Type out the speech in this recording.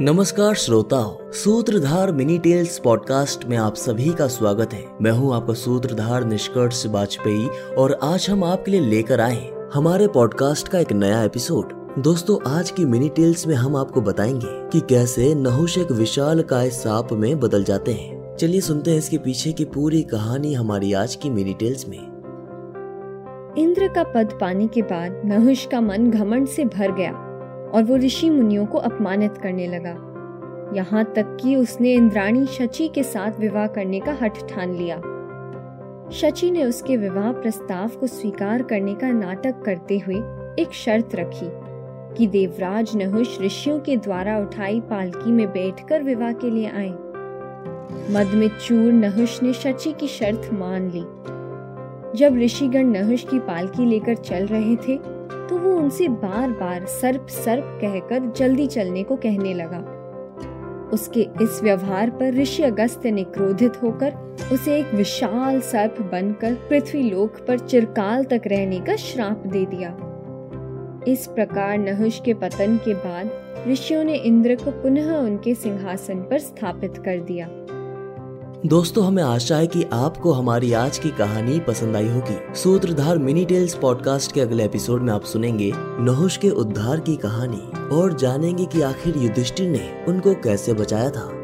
नमस्कार श्रोताओं, सूत्रधार मिनी टेल्स पॉडकास्ट में आप सभी का स्वागत है। मैं हूँ आपका सूत्रधार निष्कर्ष वाजपेयी और आज हम आपके लिए लेकर आए हमारे पॉडकास्ट का एक नया एपिसोड। दोस्तों, आज की मिनी टेल्स में हम आपको बताएँगे कि कैसे नहुष एक विशाल काय सांप में बदल जाते हैं। चलिए सुनते हैं इसके पीछे की पूरी कहानी हमारी आज की मिनी टेल्स में। इंद्र का पद पाने के बाद नहुष का मन घमंड से भर गया। और वो ऋषि मुनियों को अपमानित करने लगा। यहाँ तक कि उसने इंद्राणी शची के साथ विवाह करने का हठ ठान लिया। शची ने उसके विवाह प्रस्ताव को स्वीकार करने का नाटक करते हुए एक शर्त रखी कि देवराज नहुष ऋषियों के द्वारा उठाई पालकी में बैठकर विवाह के लिए आए। मद में चूर नहुष ने शची की शर्त मान ली। जब ऋषिगण नहुष की पालकी लेकर चल रहे थे तो वो उनसे बार बार सर्प सर्प कहकर जल्दी चलने को कहने लगा। उसके इस व्यवहार पर ऋषि अगस्त्य ने क्रोधित होकर उसे एक विशाल सर्प बनकर पृथ्वी लोक पर चिरकाल तक रहने का श्राप दे दिया। इस प्रकार नहुष के पतन के बाद ऋषियों ने इंद्र को पुनः उनके सिंहासन पर स्थापित कर दिया। दोस्तों, हमें आशा है कि आपको हमारी आज की कहानी पसंद आई होगी। सूत्रधार मिनी टेल्स पॉडकास्ट के अगले एपिसोड में आप सुनेंगे नहुष के उद्धार की कहानी और जानेंगे कि आखिर युधिष्ठिर ने उनको कैसे बचाया था।